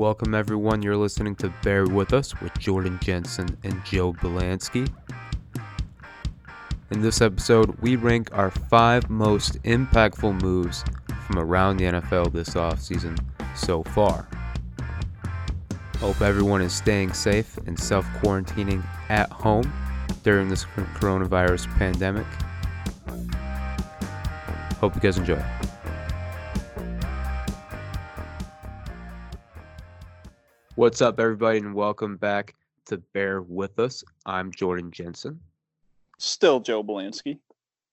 Welcome, everyone. You're listening to Bear With Us with Jordan Jensen and Joe Belansky. In this episode, we rank our five most impactful moves from around the NFL this offseason so far. Hope everyone is staying safe and self quarantining at home during this coronavirus pandemic. Hope you guys enjoy. What's up, everybody, and welcome back to Bear With Us. I'm Jordan Jensen. Still Joe Belansky.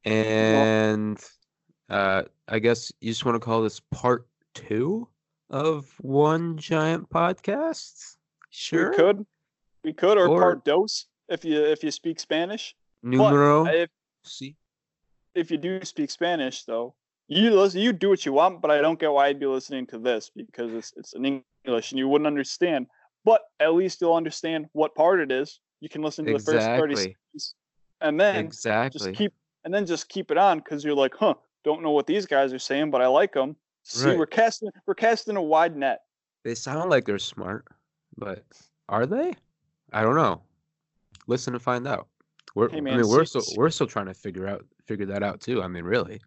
And uh, I guess you just want to call this part two of one giant podcast? Sure. We could. We could, or, or part dos if you if you speak Spanish. Numero. But if, si. if you do speak Spanish, though, you listen. You do what you want, but I don't get why I'd be listening to this because it's it's in English and you wouldn't understand. But at least you'll understand what part it is. You can listen to exactly. the first thirty seconds, and then exactly just keep and then just keep it on because you're like, huh, don't know what these guys are saying, but I like them. See, right. we're casting we're casting a wide net. They sound like they're smart, but are they? I don't know. Listen to find out. We're, hey man, I mean, we're still we're still trying to figure out figure that out too. I mean, really.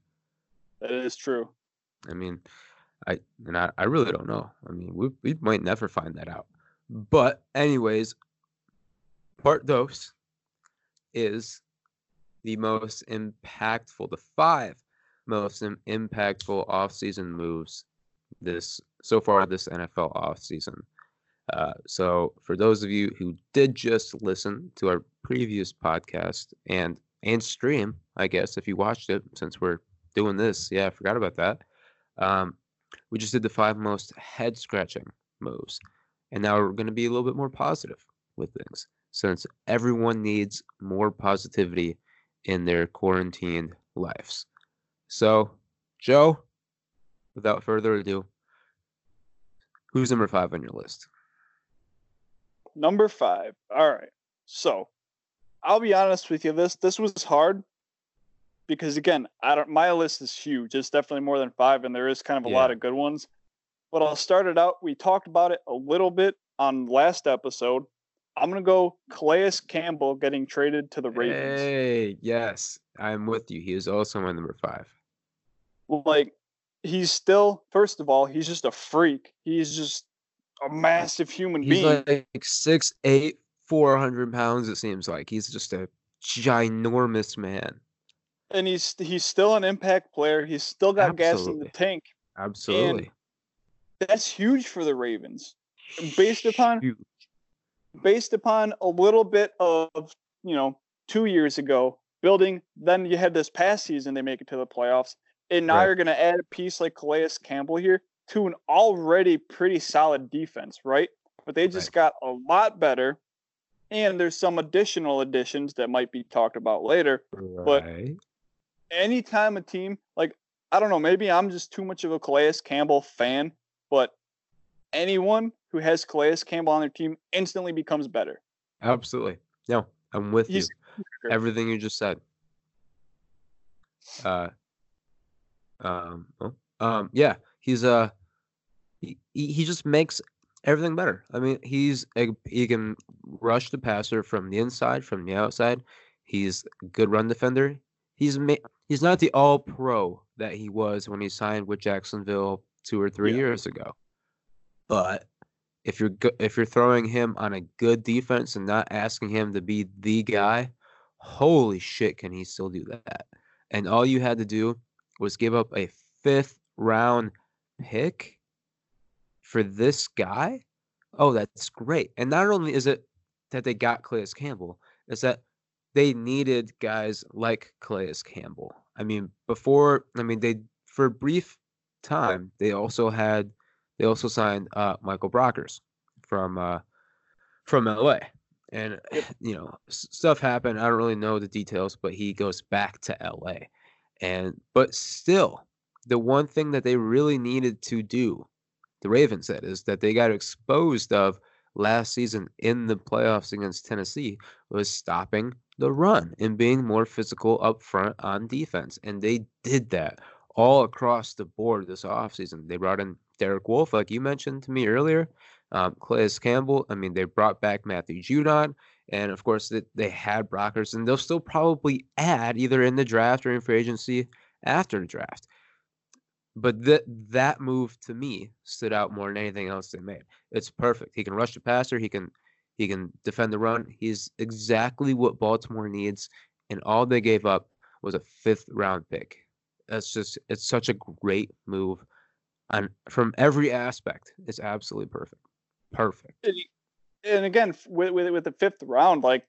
That is true. I mean, I and I, I really don't know. I mean, we we might never find that out. But anyways, part dos is the most impactful, the five most impactful offseason moves this so far this NFL offseason. Uh, so for those of you who did just listen to our previous podcast and and stream, I guess if you watched it since we're doing this, yeah, I forgot about that. Um, we just did the five most head scratching moves, and now we're going to be a little bit more positive with things since everyone needs more positivity in their quarantined lives. So, Joe, without further ado, who's number five on your list? Number five. All right. So, I'll be honest with you. This this was hard because again, I don't. My list is huge. It's definitely more than five, and there is kind of a yeah. lot of good ones. But I'll start it out. We talked about it a little bit on last episode. I'm gonna go Calais Campbell getting traded to the Ravens. Hey, yes, I'm with you. He is also my number five like he's still first of all he's just a freak he's just a massive human he's being like six eight four hundred pounds it seems like he's just a ginormous man and he's he's still an impact player he's still got absolutely. gas in the tank absolutely and that's huge for the ravens based upon huge. based upon a little bit of you know two years ago building then you had this past season they make it to the playoffs and now right. you're going to add a piece like Calais Campbell here to an already pretty solid defense, right? But they just right. got a lot better. And there's some additional additions that might be talked about later. Right. But anytime a team, like, I don't know, maybe I'm just too much of a Calais Campbell fan, but anyone who has Calais Campbell on their team instantly becomes better. Absolutely. No, I'm with He's, you. Everything you just said. Uh, um, oh, um, yeah, he's uh, he, he just makes everything better. I mean, he's a, he can rush the passer from the inside, from the outside. He's a good run defender. He's ma- he's not the all pro that he was when he signed with Jacksonville two or three yeah. years ago. But if you're go- if you're throwing him on a good defense and not asking him to be the guy, holy shit, can he still do that? And all you had to do was give up a fifth round pick for this guy. Oh, that's great. And not only is it that they got Calais Campbell, is that they needed guys like Calais Campbell. I mean, before, I mean, they, for a brief time, they also had, they also signed uh, Michael Brockers from, uh, from LA. And, you know, stuff happened. I don't really know the details, but he goes back to LA. And but still, the one thing that they really needed to do, the Ravens said, is that they got exposed of last season in the playoffs against Tennessee was stopping the run and being more physical up front on defense. And they did that all across the board this offseason. They brought in Derek Wolfe, like you mentioned to me earlier. um, Calais Campbell. I mean, they brought back Matthew Judon, and of course, they, they had Brockers, and they'll still probably add either in the draft or in free agency after the draft. But that that move to me stood out more than anything else they made. It's perfect. He can rush the passer. He can he can defend the run. He's exactly what Baltimore needs, and all they gave up was a fifth round pick. That's just it's such a great move, and from every aspect, it's absolutely perfect. Perfect. And, again, with, with with the fifth round, like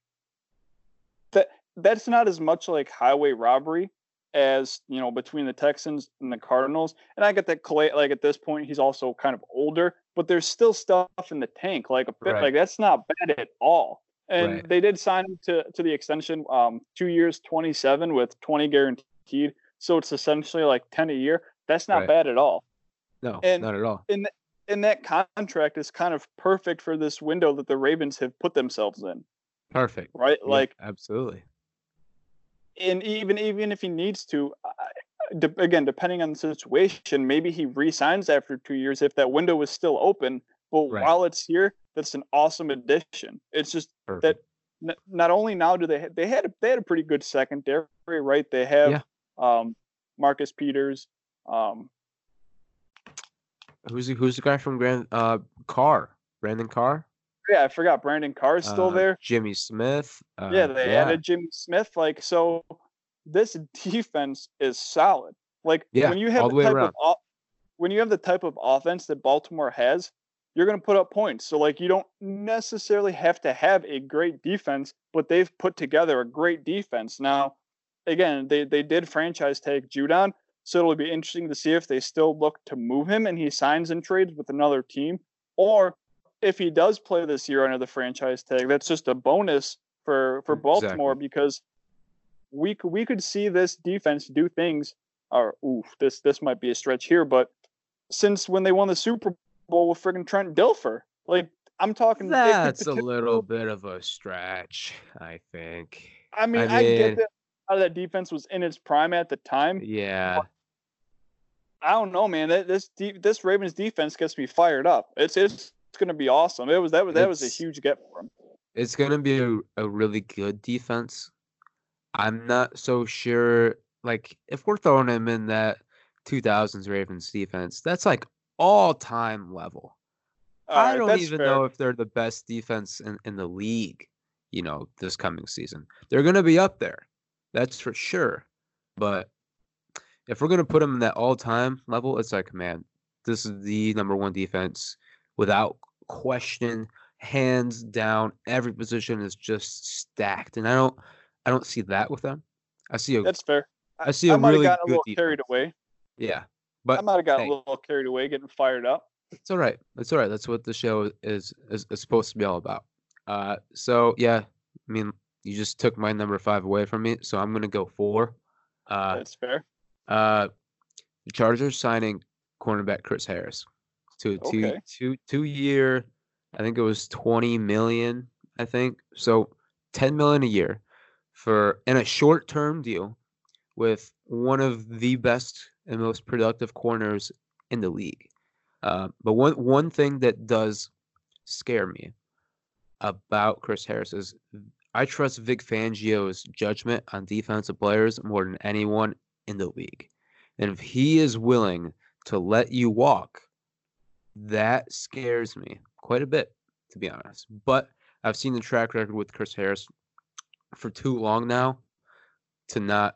that that's not as much like highway robbery as you know between the Texans and the Cardinals. And I get that Clay, like at this point, he's also kind of older, but there's still stuff in the tank. Like a bit, right. like that's not bad at all. And right. they did sign him to to the extension, um, two years, twenty seven with twenty guaranteed. So it's essentially like ten a year. That's not right. bad at all. No, and not at all. And and that contract is kind of perfect for this window that the Ravens have put themselves in. Perfect. Right? Yeah, like absolutely and even even if he needs to, de- again, depending on the situation, maybe he resigns after two years if that window is still open. But right. while it's here, that's an awesome addition. It's just Perfect. that n- not only now do they ha- they had a, they had a pretty good secondary, right? They have yeah. um, Marcus Peters. Um, who's the, who's the guy from Grand uh, Carr? Brandon Carr yeah, I forgot Brandon Carr's still uh, there. Jimmy Smith. Uh, yeah, they yeah. added Jimmy Smith. Like so, this defense is solid. Like yeah, when you have the, the type around. of when you have the type of offense that Baltimore has, you're going to put up points. So like you don't necessarily have to have a great defense, but they've put together a great defense. Now, again, they they did franchise tag Judon, so it'll be interesting to see if they still look to move him and he signs and trades with another team, or if he does play this year under the franchise tag, that's just a bonus for for Baltimore exactly. because we could we could see this defense do things. Or oof, this this might be a stretch here, but since when they won the Super Bowl with friggin' Trent Dilfer, like I'm talking. That's a little bit of a stretch, I think. I mean, I, mean, I get that how that defense was in its prime at the time. Yeah. I don't know, man. This this Ravens defense gets me fired up. It's it's going to be awesome. It was that was that was a huge get for him. It's going to be a, a really good defense. I'm not so sure. Like if we're throwing him in that 2000s Ravens defense, that's like all time level. All I don't even fair. know if they're the best defense in, in the league, you know, this coming season. They're going to be up there. That's for sure. But if we're going to put them in that all time level, it's like, man, this is the number one defense without question, hands down. Every position is just stacked, and I don't, I don't see that with them. I see a. That's fair. I see a I really got a little defense. carried away. Yeah, but I might have got hey, a little carried away, getting fired up. It's all right. It's all right. That's what the show is is, is supposed to be all about. Uh, so yeah, I mean, you just took my number five away from me, so I'm gonna go four. Uh, That's fair. Uh, the Chargers signing cornerback Chris Harris to a two okay. two two year. I think it was twenty million. I think so. Ten million a year for in a short term deal with one of the best and most productive corners in the league. Uh, but one one thing that does scare me about Chris Harris is I trust Vic Fangio's judgment on defensive players more than anyone in the league. And if he is willing to let you walk that scares me quite a bit, to be honest. But I've seen the track record with Chris Harris for too long now to not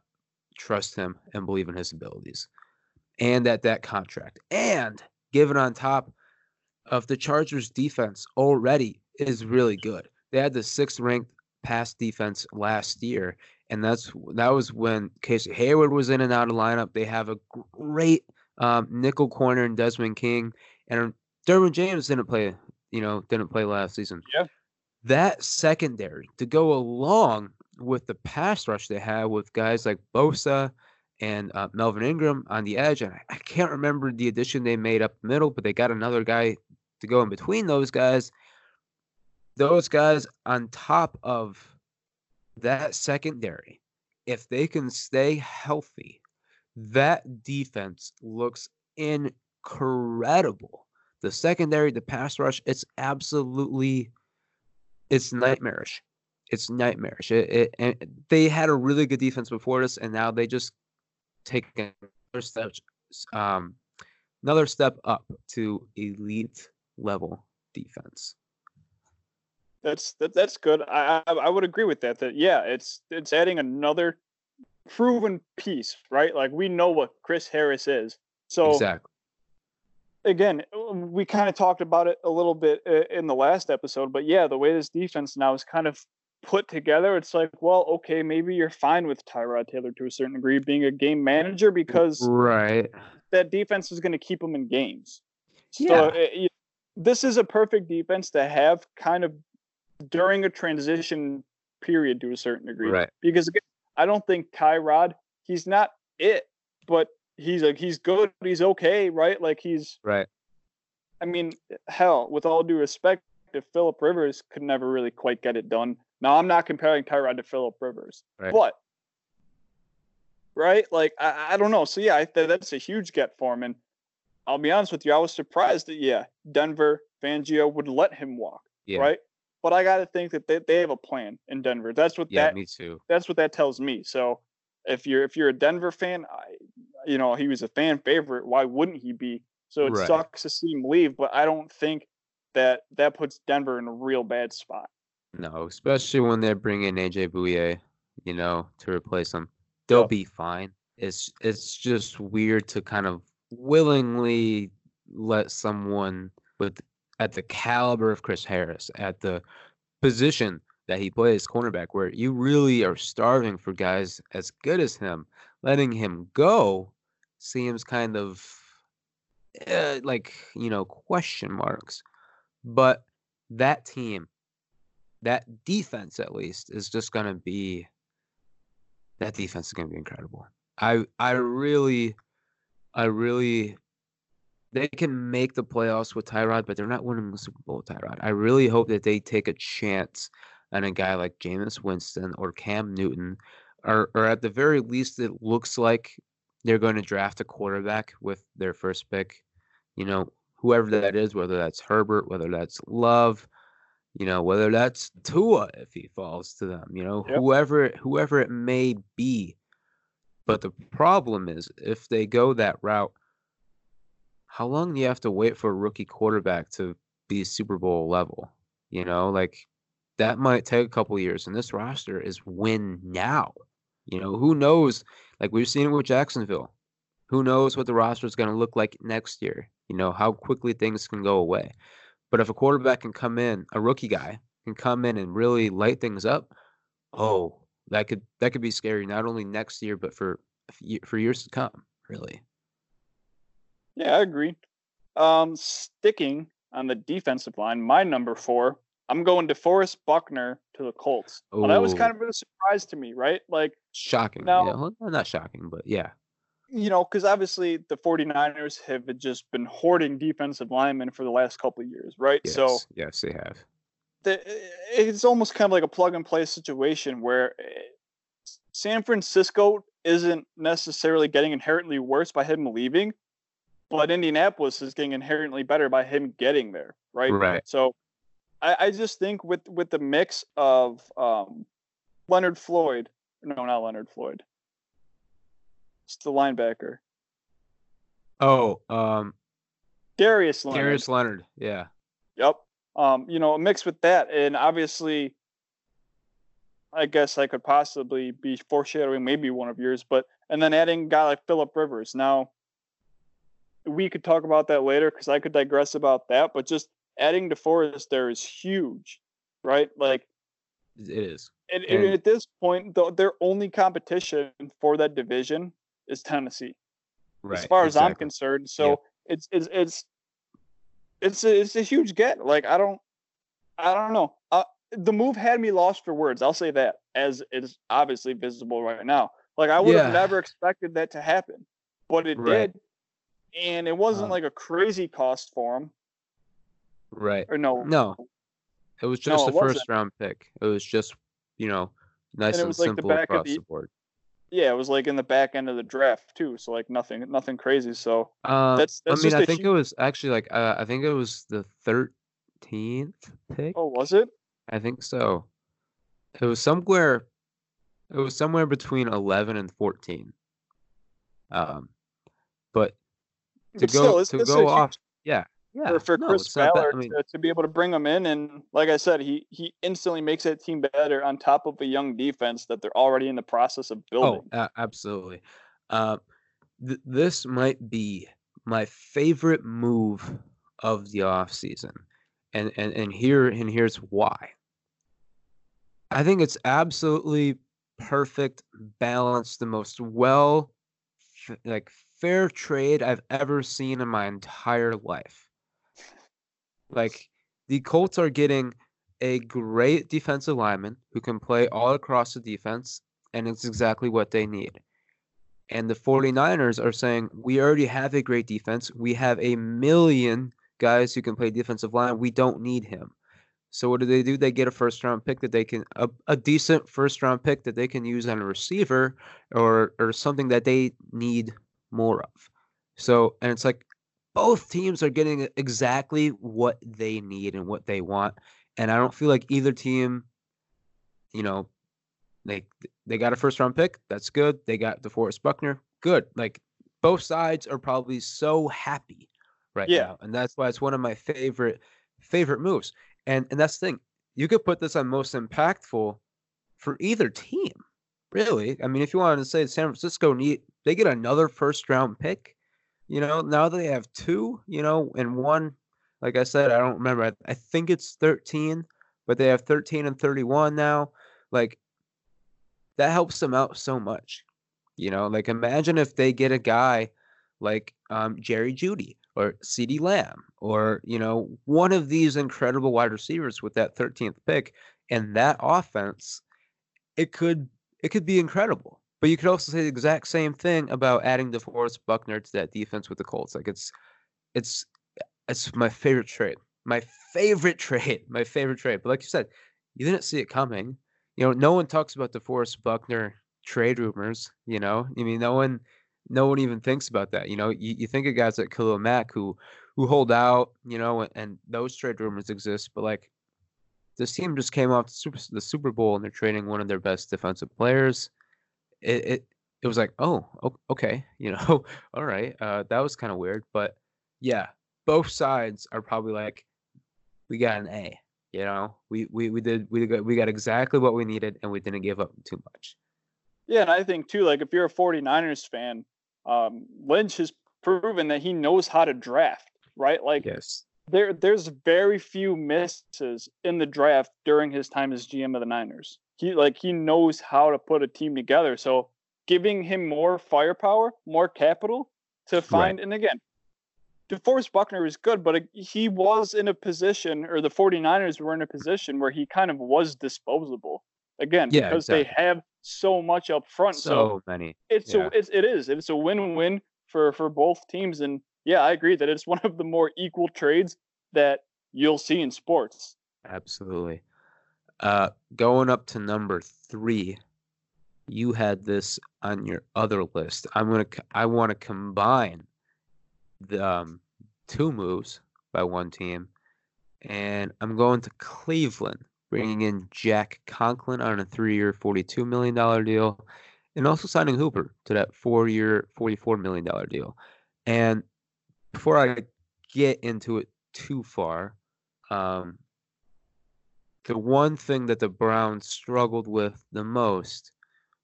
trust him and believe in his abilities. And at that contract. And given on top of the Chargers defense already is really good. They had the sixth ranked pass defense last year. And that's that was when Casey Hayward was in and out of lineup. They have a great um, nickel corner in Desmond King. And Derwin James didn't play, you know, didn't play last season. Yeah. That secondary to go along with the pass rush they had with guys like Bosa and uh, Melvin Ingram on the edge, and I, I can't remember the addition they made up the middle, but they got another guy to go in between those guys. Those guys on top of that secondary, if they can stay healthy, that defense looks in incredible. the secondary, the pass rush, it's absolutely it's nightmarish. It's nightmarish. It, it, and they had a really good defense before this, and now they just take another step, um, another step up to elite level defense. That's that, that's good. I, I I would agree with that. That yeah, it's it's adding another proven piece, right? Like we know what Chris Harris is. So exactly. Again, we kind of talked about it a little bit uh, in the last episode, but yeah, the way this defense now is kind of put together, it's like, well, okay, maybe you're fine with Tyrod Taylor to a certain degree being a game manager because right that defense is going to keep them in games. So yeah. it, this is a perfect defense to have kind of during a transition period to a certain degree. Right. Because again, I don't think Tyrod, he's not it, but he's like he's good, he's okay, right? Like he's right. I mean, hell, with all due respect, if Philip Rivers could never really quite get it done. Now I'm not comparing Tyrod to Philip Rivers, right. but right, like I, I don't know. So yeah, I th- that's a huge get for him, and I'll be honest with you, I was surprised that yeah, Denver Fangio would let him walk, yeah. right? But I got to think that they, they have a plan in Denver. That's what yeah, that me too. That's what that tells me. So if you're if you're a Denver fan, I, you know he was a fan favorite. Why wouldn't he be? So it right. sucks to see him leave, but I don't think that that puts Denver in a real bad spot. No, especially when they bring in AJ Bouye, you know, to replace him. They'll be fine. It's it's just weird to kind of willingly let someone with at the caliber of Chris Harris, at the position that he plays cornerback, where you really are starving for guys as good as him, letting him go seems kind of uh, like, you know, question marks. But that team, that defense at least, is just going to be that defense is going to be incredible. I I really I really they can make the playoffs with Tyrod, but they're not winning the Super Bowl with Tyrod. I really hope that they take a chance on a guy like Jameis Winston or Cam Newton, or, or at the very least, it looks like they're going to draft a quarterback with their first pick. You know, whoever that is, whether that's Herbert, whether that's Love, you know, whether that's Tua if he falls to them, you know, yep. whoever whoever it may be. But the problem is if they go that route, how long do you have to wait for a rookie quarterback to be Super Bowl level? You know, like that might take a couple years. And this roster is win now. You know, who knows? Like we've seen it with Jacksonville. Who knows what the roster is going to look like next year? You know, how quickly things can go away. But if a quarterback can come in, a rookie guy can come in and really light things up, oh, that could that could be scary not only next year but for for years to come, really. Yeah, I agree. Um, sticking on the defensive line, my number four, I'm going DeForest Buckner to the Colts. Well, that was kind of a surprise to me, right? Like shocking. Now, yeah, well, not shocking, but yeah. You know, because obviously the 49ers have just been hoarding defensive linemen for the last couple of years, right? Yes, so yes, they have. The, it's almost kind of like a plug and play situation where eh, San Francisco isn't necessarily getting inherently worse by him leaving, but Indianapolis is getting inherently better by him getting there, right? Right. So I, I just think with with the mix of um, Leonard Floyd, no, not Leonard Floyd, it's the linebacker. Oh, um, Darius Leonard. Darius Leonard, yeah. Yep. Um, you know, a mix with that, and obviously, I guess I could possibly be foreshadowing maybe one of yours, but and then adding a guy like Philip Rivers. Now, we could talk about that later because I could digress about that. But just adding DeForest there is huge, right? Like it is. And, and at this point, the, their only competition for that division is Tennessee, right, as far exactly. as I'm concerned. So yeah. it's it's it's it's a, it's a huge get. Like I don't I don't know. Uh, the move had me lost for words. I'll say that, as it's obviously visible right now. Like I would yeah. have never expected that to happen, but it right. did and it wasn't um, like a crazy cost for him. Right. Or no. No. It was just no, a first round pick. It was just, you know, nice and, and simple like across the, the, board. Yeah, it was like in the back end of the draft too. So like nothing, nothing crazy. So Uh, that's that's I mean, I think it was actually like uh, I think it was the thirteenth pick. Oh, was it? I think so. It was somewhere. It was somewhere between eleven and fourteen. Um, but to But go still, to go huge off, yeah, yeah. for, for no, Chris it's not bad. Ballard I mean, to, to be able to bring him in, and like I said, he he instantly makes that team better on top of a young defense that they're already in the process of building. Oh, a- absolutely. Uh, th- this might be my favorite move of the offseason. And, and and here and here's why. I think it's absolutely perfect, balanced, the most well f- like fair trade I've ever seen in my entire life. Like the Colts are getting a great defensive lineman who can play mm-hmm. all across the defense and it's exactly what they need. And the 49ers are saying, we already have a great defense. We have a million guys who can play defensive line. We don't need him. So what do they do? They get a first round pick that they can a, a decent first round pick that they can use on a receiver or or something that they need more of. So and it's like both teams are getting exactly what they need and what they want. And I don't feel like either team, you know, they they got a first round pick. That's good. They got DeForest Buckner. Good. Like both sides are probably so happy right Yeah. now, and that's why it's one of my favorite favorite moves. And and that's the thing. You could put this on most impactful for either team. Really, I mean, if you wanted to say San Francisco need they get another first round pick, you know, now they have two, you know, and one. Like I said, I don't remember. I, I think it's thirteen, but they have thirteen and thirty-one now. Like that helps them out so much. You know, like imagine if they get a guy like um, Jerry Jeudy or CeeDee Lamb or, you know, one of these incredible wide receivers with that 13th pick and that offense, it could it could be incredible. But you could also say the exact same thing about adding DeForest Buckner to that defense with the Colts. Like it's it's it's my favorite trade. My favorite trade. My favorite trade. But like you said, you didn't see it coming you know, no one talks about DeForest Buckner trade rumors. You know, I mean, no one, no one even thinks about that. You know, you, you think of guys like Khalil Mack who, who hold out. You know, and, and those trade rumors exist. But like, this team just came off the Super the Super Bowl and they're trading one of their best defensive players. It it, it was like, oh, okay, you know, all right, uh, that was kind of weird. But yeah, both sides are probably like, we got an A. You know, we we we did we got we got exactly what we needed, and we didn't give up too much. Yeah, and I think too, like if you're a 49ers fan, um, Lynch has proven that he knows how to draft, right? Like Yes. there there's very few misses in the draft during his time as GM of the Niners. He like he knows how to put a team together. So giving him more firepower, more capital to find and again, DeForest Buckner is good, but uh, he was in a position or the 49ers were in a position where he kind of was disposable. Again, Yeah, because exactly. they have so much up front. So, So many. it's yeah. a it's it is it's a win-win for for both teams and yeah i agree that it's one of the more equal trades that you'll see in sports Absolutely. Uh, going up to number three, you had this on your other list. I'm gonna. I want to combine the um, two moves by one team, and I'm going to Cleveland, bringing in Jack Conklin on a three-year, forty-two million dollar deal, and also signing Hooper to that four-year, forty-four million dollar deal. And before I get into it too far, um, the one thing that the Browns struggled with the most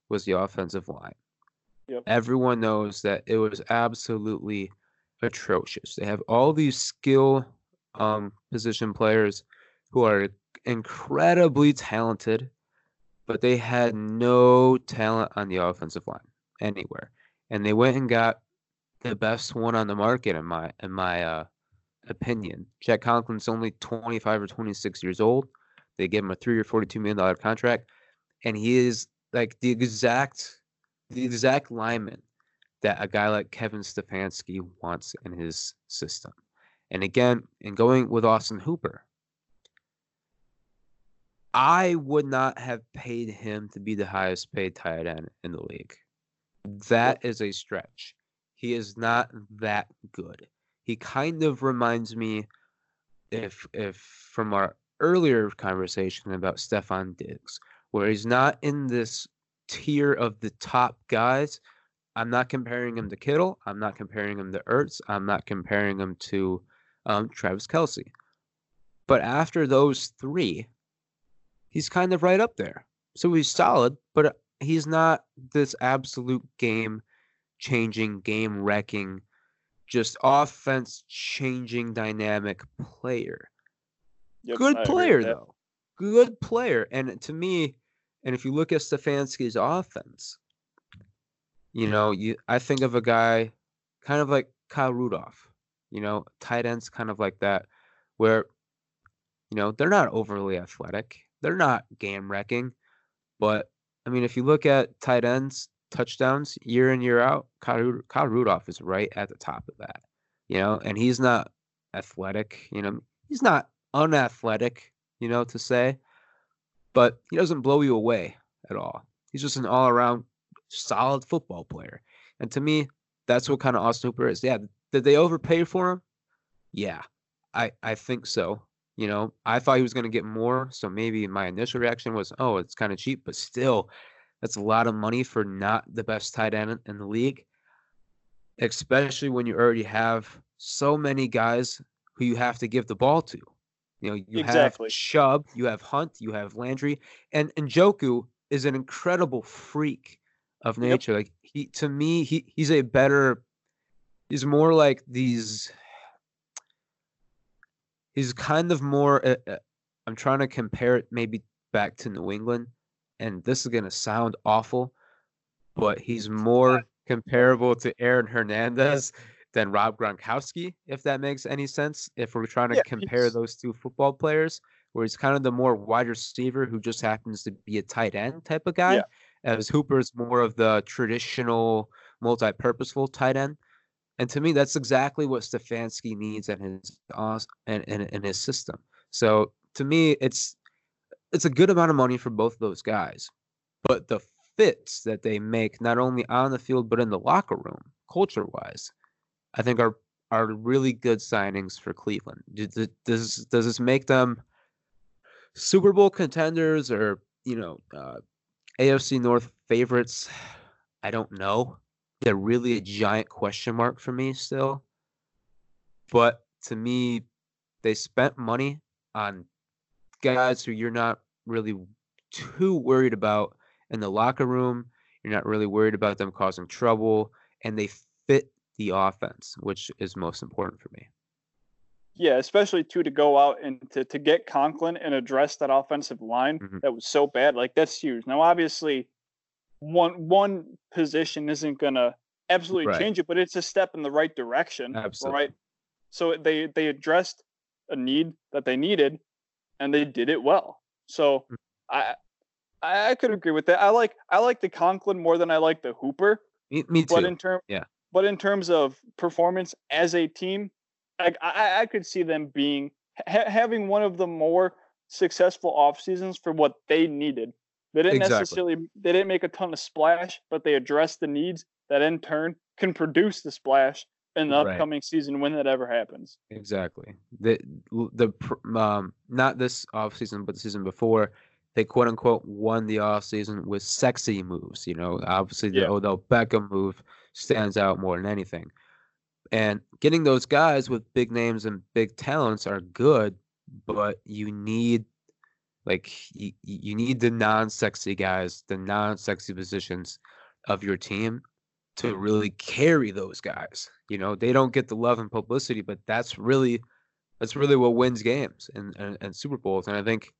was the offensive line. Yep. Everyone knows that it was absolutely atrocious. They have all these skill um, position players who are incredibly talented, but they had no talent on the offensive line anywhere. And they went and got the best one on the market in my in my uh, opinion. Jack Conklin's only 25 or 26 years old. They gave him a three or 42 million dollar contract, and he is like the exact the exact lineman that a guy like Kevin Stefanski wants in his system. And again, in going with Austin Hooper, I would not have paid him to be the highest paid tight end in the league. That is a stretch. He is not that good. He kind of reminds me if if from our earlier conversation about Stefon Diggs, where he's not in this tier of the top guys. I'm not comparing him to Kittle. I'm not comparing him to Ertz. I'm not comparing him to um, Travis Kelce. But after those three, he's kind of right up there. So he's solid, but uh, he's not this absolute game changing, game wrecking, just offense changing dynamic player. Yep, Good player though. Good player. And to me, and if you look at Stefanski's offense, you know, you I think of a guy kind of like Kyle Rudolph, you know, tight ends kind of like that, where, you know, they're not overly athletic. They're not game wrecking. But I mean, if you look at tight ends, touchdowns year in, year out, Kyle, Kyle Rudolph is right at the top of that. You know, and he's not athletic, you know, he's not unathletic, you know, to say, but he doesn't blow you away at all. He's just an all around solid football player. And to me, that's what kind of Austin Hooper is. Yeah. Did they overpay for him? Yeah. I, I think so. You know, I thought he was going to get more. So maybe my initial reaction was, oh, it's kind of cheap, but still, that's a lot of money for not the best tight end in the league, especially when you already have so many guys who you have to give the ball to. You know, you exactly. have Chubb, you have Hunt, you have Landry, and Njoku is an incredible freak of nature. Yep. Like he, to me, he he's a better. He's more like these. He's kind of more. Uh, uh, I'm trying to compare it maybe back to New England, and this is gonna sound awful, but he's more comparable to Aaron Hernandez than Rob Gronkowski, if that makes any sense. If we're trying to yeah, compare those two football players, where he's kind of the more wide receiver who just happens to be a tight end type of guy, yeah. as Hooper's more of the traditional multi-purposeful tight end. And to me, that's exactly what Stefanski needs in his in, in, in his system. So to me, it's it's a good amount of money for both of those guys, but the fits that they make not only on the field but in the locker room, culture wise, I think are are really good signings for Cleveland. Does does, this make them Super Bowl contenders or you know uh, AFC North favorites? I don't know. They're really a giant question mark for me still. But to me, they spent money on guys who you're not really too worried about in the locker room. You're not really worried about them causing trouble, and they fit the offense, which is most important for me. Yeah, especially too to go out and to, to get Conklin and address that offensive line mm-hmm. that was so bad. Like that's huge. Now obviously one one position isn't gonna absolutely right. change it, but it's a step in the right direction. Absolutely. Right. So they they addressed a need that they needed and they did it well. So mm-hmm. I I could agree with that. I like I like the Conklin more than I like the Hooper. Me, me too. But in term, yeah. But in terms of performance as a team, I, I, I could see them being ha- having one of the more successful off seasons for what they needed. They didn't exactly. necessarily they didn't make a ton of splash, but they addressed the needs that in turn can produce the splash in the upcoming right. season when that ever happens. Exactly. The the um not this off season, but the season before, they quote unquote won the off season with sexy moves. You know, obviously the yeah. Odell Beckham move stands out more than anything. And getting those guys with big names and big talents are good, but you need like you, you need the non-sexy guys, the non-sexy positions of your team to really carry those guys. You know, they don't get the love and publicity, but that's really that's really what wins games and, and, and Super Bowls. And I think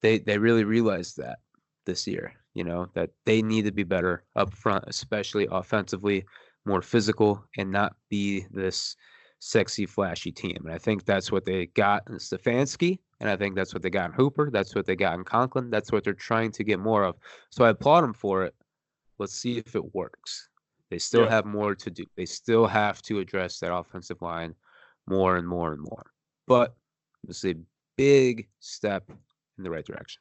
they they really realized that this year you know, that they need to be better up front, especially offensively, more physical, and not be this sexy, flashy team. And I think that's what they got in Stefanski, and I think that's what they got in Hooper. That's what they got in Conklin. That's what they're trying to get more of. So I applaud them for it. Let's see if it works. They still yeah. have more to do. They still have to address that offensive line more and more and more. But it's a big step in the right direction.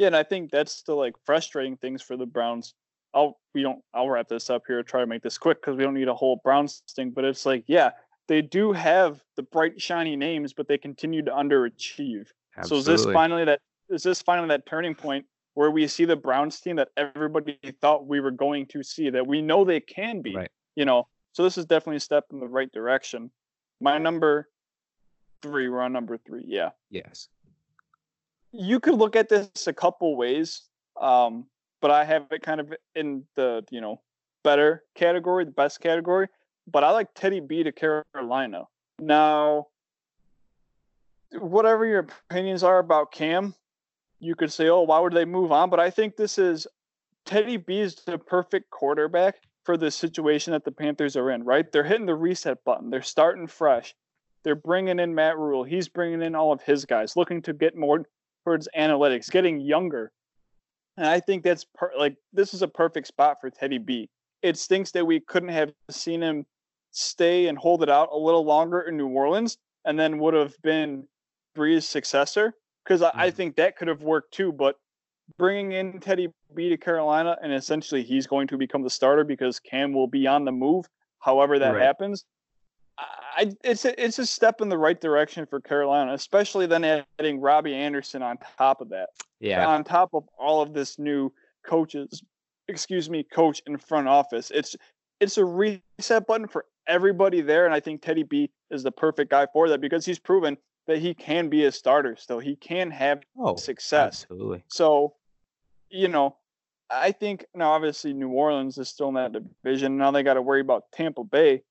Yeah, and I think that's the like frustrating things for the Browns I'll we don't I'll wrap this up here. Try to make this quick because we don't need a whole Browns thing. But it's like, yeah, they do have the bright shiny names, but they continue to underachieve. Absolutely. So is this finally that is this finally that turning point where we see the Browns team that everybody thought we were going to see that we know they can be. Right. You know, so this is definitely a step in the right direction. My number three, we're on number three. Yeah. Yes. You could look at this a couple ways, um, but I have it kind of in the you know better category, the best category. But I like Teddy B to Carolina. Now, whatever your opinions are about Cam, you could say, oh, why would they move on? But I think this is Teddy B is the perfect quarterback for the situation that the Panthers are in, right? They're hitting the reset button. They're starting fresh. They're bringing in Matt Rhule. He's bringing in all of his guys, looking to get more towards analytics, getting younger. And I think that's per- like this is a perfect spot for Teddy B. It stinks that we couldn't have seen him stay and hold it out a little longer in New Orleans and then would have been Brees' successor because I, I mm-hmm. think that could have worked too. But bringing in Teddy B to Carolina and essentially he's going to become the starter because Cam will be on the move. However that right. happens, I, it's a, it's a step in the right direction for Carolina, especially then adding Robbie Anderson on top of that. Yeah. On top of all of this new coaches, excuse me, coach in front office. It's it's a reset button for everybody there, and I think Teddy B is the perfect guy for that because he's proven that he can be a starter still. He can have oh, success. Absolutely. So, you know, I think now obviously New Orleans is still in that division. Now they got to worry about Tampa Bay.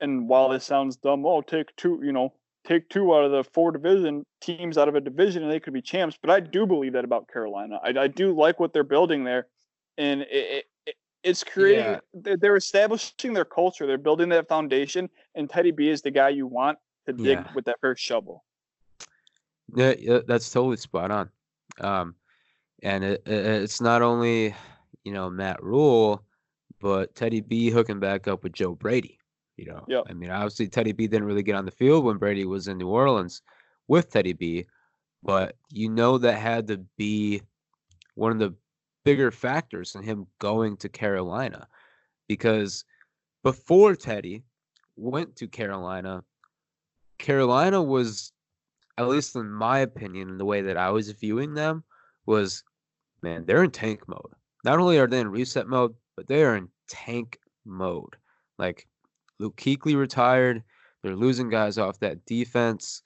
And while this sounds dumb, oh, take two, you know, take two out of the four division teams out of a division and they could be champs. But I do believe that about Carolina. I, I do like what they're building there, and it, it, it's creating. Yeah. They're establishing their culture. They're building that foundation, and Teddy B is the guy you want to dig yeah. with that first shovel. Yeah, that's totally spot on. Um, and it, it's not only you know Matt Rhule, but Teddy B hooking back up with Joe Brady. You know, yep. I mean, obviously Teddy B didn't really get on the field when Brady was in New Orleans with Teddy B, but you know that had to be one of the bigger factors in him going to Carolina because before Teddy went to Carolina, Carolina was at least in my opinion, the way that I was viewing them was, man, they're in tank mode. Not only are they in reset mode, but they are in tank mode. Like Luke Kuechly retired, they're losing guys off that defense.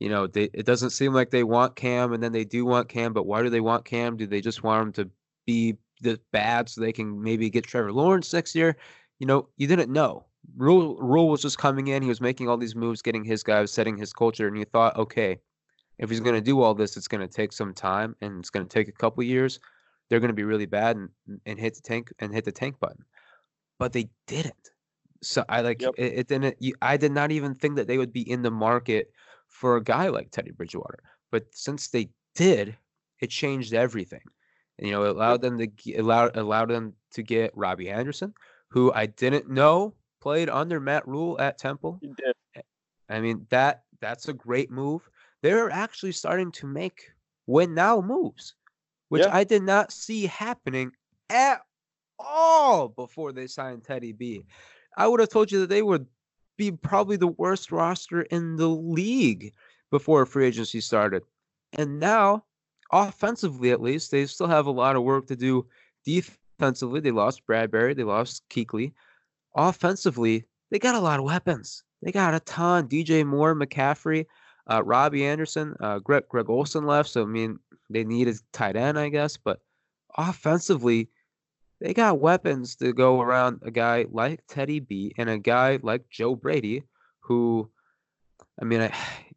You know, they, it doesn't seem like they want Cam, and then they do want Cam. But why do they want Cam? Do they just want him to be the bad so they can maybe get Trevor Lawrence next year? You know, you didn't know. Rule Rhule was just coming in. He was making all these moves, getting his guys, setting his culture, and you thought, okay, if he's going to do all this, it's going to take some time and it's going to take a couple years. They're going to be really bad and, and hit the tank and hit the tank button, but they didn't. So I like yep. it, it, didn't. You, I did not even think that they would be in the market for a guy like Teddy Bridgewater. But since they did, it changed everything. And, you know, it allowed them to allow allowed them to get Robbie Anderson, who I didn't know played under Matt Rhule at Temple. He did. I mean that that's a great move. They're actually starting to make win now moves, which yeah. I did not see happening at all before they signed Teddy B. I would have told you that they would be probably the worst roster in the league before free agency started. And now, offensively at least, they still have a lot of work to do defensively. They lost Bradberry, they lost Kuechly, offensively, they got a lot of weapons. They got a ton. DJ Moore, McCaffrey, uh, Robbie Anderson, uh, Greg, Greg Olsen left. So, I mean, they needed tight end, I guess. But offensively, they got weapons to go around a guy like Teddy B and a guy like Joe Brady, who, I mean, I,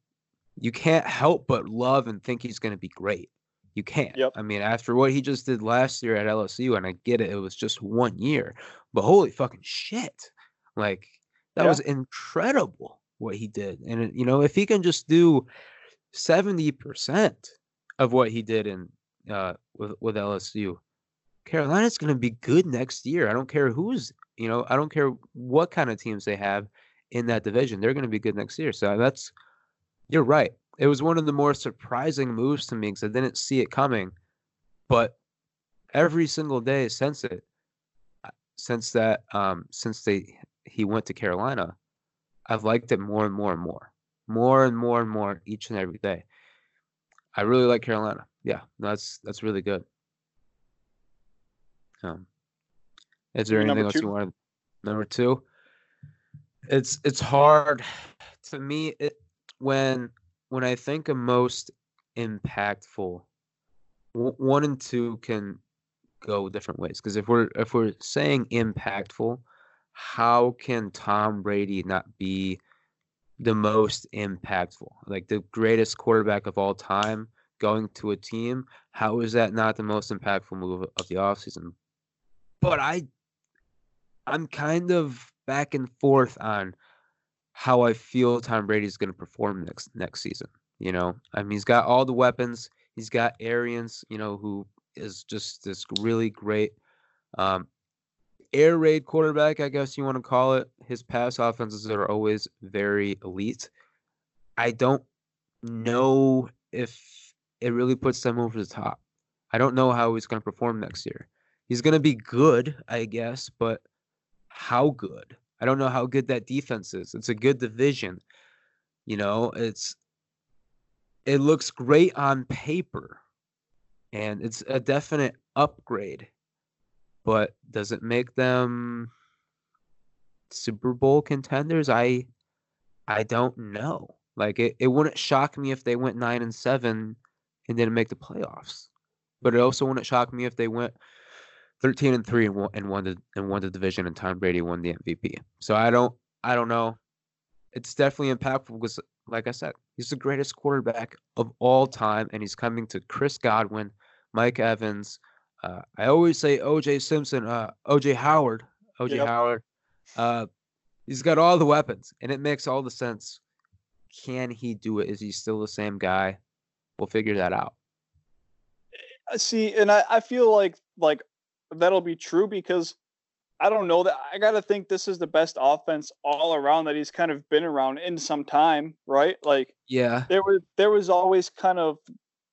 you can't help but love and think he's going to be great. You can't. Yep. I mean, after what he just did last year at LSU, and I get it, it was just one year, but holy fucking shit. Like, that yeah. was incredible what he did. And, you know, if he can just do 70% of what he did in uh, with, with LSU, Carolina's going to be good next year. I don't care who's, you know, I don't care what kind of teams they have in that division. They're going to be good next year. So that's, you're right it was one of the more surprising moves to me because I didn't see it coming. But every single day since it, since that um since they he went to Carolina, I've liked it more and more and more. More and more and more each and every day. I really like Carolina. Yeah, that's that's really good. Um, is there anything else you want? Number two, it's it's hard to me. It when when I think of most impactful, one and two can go different ways. Because if we're if we're saying impactful, how can Tom Brady not be the most impactful, like the greatest quarterback of all time, going to a team? How is that not the most impactful move of the offseason? But I, I'm kind of back and forth on how I feel Tom Brady is going to perform next next season. You know, I mean, he's got all the weapons. He's got Arians, you know, who is just this really great um, air raid quarterback, I guess you want to call it. His pass offenses are always very elite. I don't know if it really puts them over the top. I don't know how he's going to perform next year. He's going to be good, I guess, but how good? I don't know how good that defense is. It's a good division. You know, it's it looks great on paper and it's a definite upgrade but does it make them Super Bowl contenders? I I don't know. Like it, it wouldn't shock me if they went nine and seven and didn't make the playoffs. But it also wouldn't shock me if they went thirteen and three and won and won the and won the division and Tom Brady won the MVP. So I don't I don't know. It's definitely impactful because like I said, he's the greatest quarterback of all time and he's coming to Chris Godwin, Mike Evans, uh, I always say OJ Simpson, uh, OJ Howard, OJ yep. Howard. Uh, he's got all the weapons, and it makes all the sense. Can he do it? Is he still the same guy? We'll figure that out. Uh, see, and I, I feel like like that'll be true because I don't know that I got to think this is the best offense all around that he's kind of been around in some time, right? Like, yeah, there was there was always kind of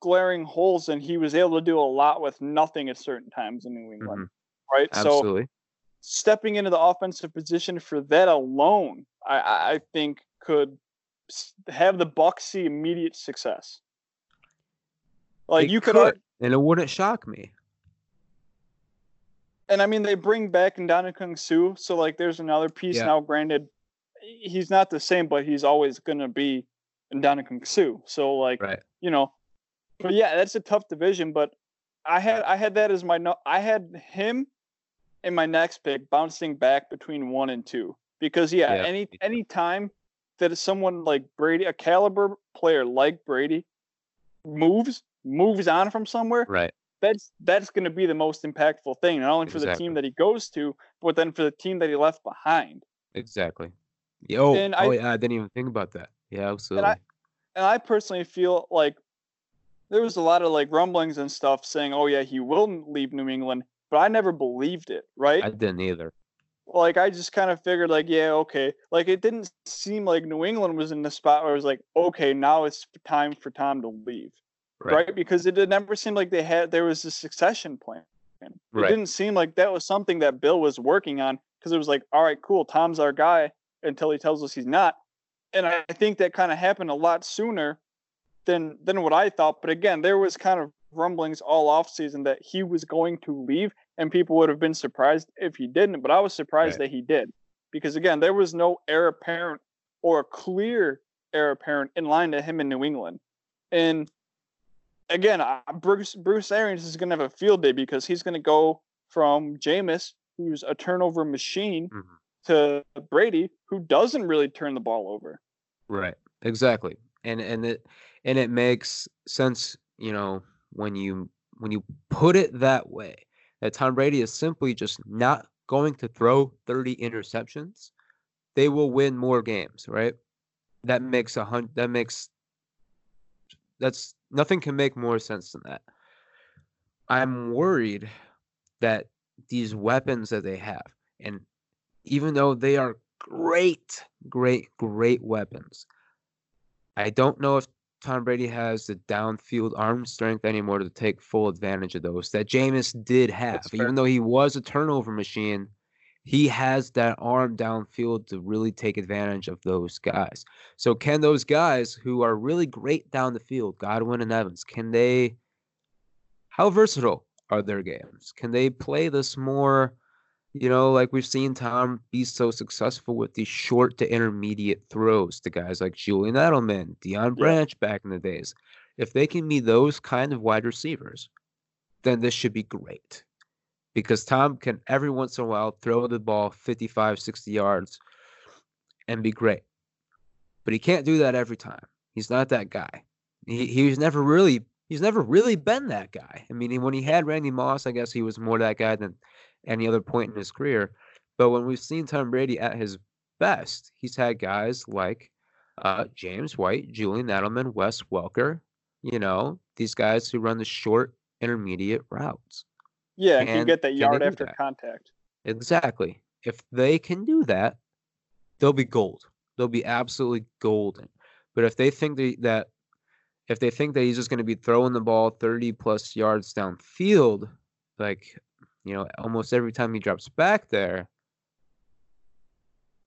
glaring holes, and he was able to do a lot with nothing at certain times in New England. Mm-hmm. Right. Absolutely. So stepping into the offensive position for that alone, I, I think could have the Bucs see immediate success. Like it you could, could, and it wouldn't shock me. And I mean, they bring back Ndamukong Suh, so like, there's another piece yeah. now. Granted, he's not the same, but he's always gonna be Ndamukong Suh. So like, right. you know, but yeah, that's a tough division. But I had I had that as my no. I had him in my next pick bouncing back between one and two because yeah, yeah. any any time that someone like Brady, a caliber player like Brady, moves moves on from somewhere, right? That's that's going to be the most impactful thing, not only for exactly. the team that he goes to, but then for the team that he left behind. Exactly. Yo, oh, I, yeah, I didn't even think about that. Yeah, absolutely. And I, and I personally feel like there was a lot of like rumblings and stuff saying, "Oh yeah, he will leave New England," but I never believed it. Right? I didn't either. Like I just kind of figured, like, yeah, okay. Like it didn't seem like New England was in the spot where it was like, okay, now it's time for Tom to leave, right? right? Because it never seemed like they had there was a succession plan. It right. didn't seem like that was something that Bill was working on because it was like, all right, cool, Tom's our guy until he tells us he's not. And I think that kind of happened a lot sooner than than what I thought. But again, there was kind of rumblings all off season that he was going to leave, and people would have been surprised if he didn't. But I was surprised right. that he did, because again, there was no heir apparent or a clear heir apparent in line to him in New England, and again, Bruce Bruce Arians is going to have a field day because he's going to go from Jameis, who's a turnover machine, mm-hmm. to Brady, who doesn't really turn the ball over. Right. Exactly. And and it and it makes sense, you know, when you when you put it that way, that Tom Brady is simply just not going to throw 30 interceptions, they will win more games, right? That makes a hundred. That makes that's nothing can make more sense than that. I'm worried that these weapons that they have, and even though they are great, great, great weapons, I don't know if Tom Brady has the downfield arm strength anymore to take full advantage of those that Jameis did have. Even though he was a turnover machine, he has that arm downfield to really take advantage of those guys. So can those guys who are really great down the field, Godwin and Evans, can they how versatile are their games? Can they play this more, you know, like we've seen Tom be so successful with these short to intermediate throws to guys like Julian Edelman, Deion Branch yeah. back in the days. If they can be those kind of wide receivers, then this should be great because Tom can every once in a while throw the ball 55, 60 yards and be great. But he can't do that every time. He's not that guy. He he's never really he's never really been that guy. I mean, when he had Randy Moss, I guess he was more that guy than any other point in his career. But when we've seen Tom Brady at his best, he's had guys like uh, James White, Julian Edelman, Wes Welker, you know, these guys who run the short intermediate routes. Yeah, and can get that yard after that? contact. Exactly. If they can do that, they'll be gold. They'll be absolutely golden. But if they think they, that if they think that he's just going to be throwing the ball 30 plus yards downfield, like you know, almost every time he drops back there,